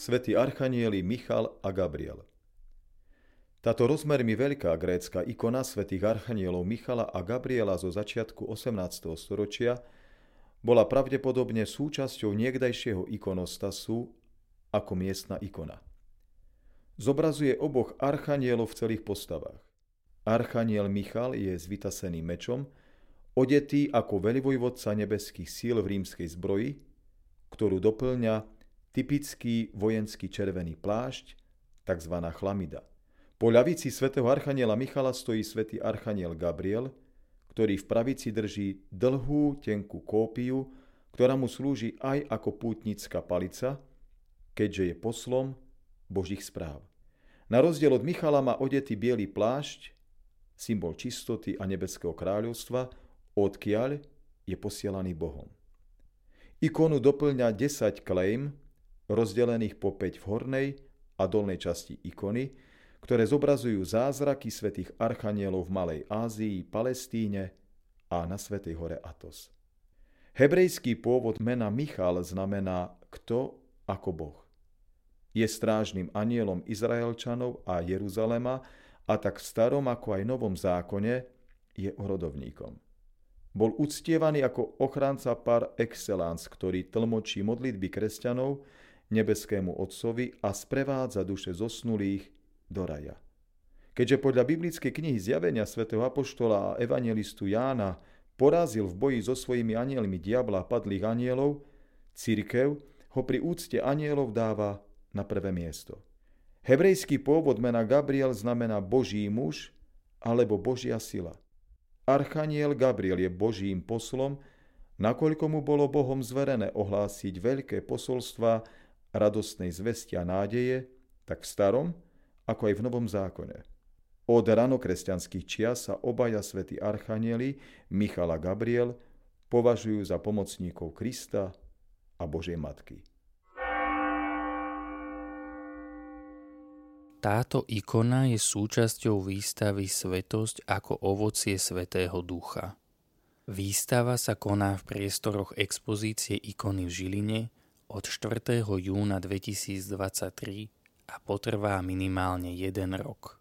svätí archanieli Michal a Gabriel. Táto rozmermi veľká grécka ikona svätých archanielov Michala a Gabriela zo začiatku 18. storočia bola pravdepodobne súčasťou niekdajšieho ikonostasu ako miestna ikona. Zobrazuje oboch archanielov v celých postavách. Archaniel Michal je s vytaseným mečom, odetý ako veľvojvodca nebeských síl v rímskej zbroji, ktorú doplňa typický vojenský červený plášť, tzv. chlamida. Po ľavici svätého Archaniela Michala stojí svätý Archaniel Gabriel, ktorý v pravici drží dlhú, tenkú kópiu, ktorá mu slúži aj ako pútnická palica, keďže je poslom Božích správ. Na rozdiel od Michala má odetý biely plášť, symbol čistoty a nebeského kráľovstva, odkiaľ je posielaný Bohom. Ikonu doplňa 10 klejm, rozdelených po 5 v hornej a dolnej časti ikony, ktoré zobrazujú zázraky svätých archanielov v Malej Ázii, Palestíne a na Svetej hore Atos. Hebrejský pôvod mena Michal znamená kto ako Boh. Je strážnym anielom Izraelčanov a Jeruzalema a tak v starom ako aj novom zákone je orodovníkom. Bol uctievaný ako ochránca par excellence, ktorý tlmočí modlitby kresťanov nebeskému Otcovi a sprevádza duše zosnulých do raja. Keďže podľa biblickej knihy Zjavenia svätého Apoštola a evangelistu Jána porazil v boji so svojimi anielmi diabla a padlých anielov, církev ho pri úcte anielov dáva na prvé miesto. Hebrejský pôvod mena Gabriel znamená Boží muž alebo Božia sila. Archaniel Gabriel je Božím poslom, nakoľko mu bolo Bohom zverené ohlásiť veľké posolstva radostnej zvesti a nádeje, tak v starom, ako aj v novom zákone. Od ranokresťanských čias sa obaja svätí archanieli, Michal a Gabriel, považujú za pomocníkov Krista a Božej Matky. Táto ikona je súčasťou výstavy Svetosť ako ovocie Svetého Ducha. Výstava sa koná v priestoroch expozície ikony v Žiline od 4. júna 2023 a potrvá minimálne jeden rok.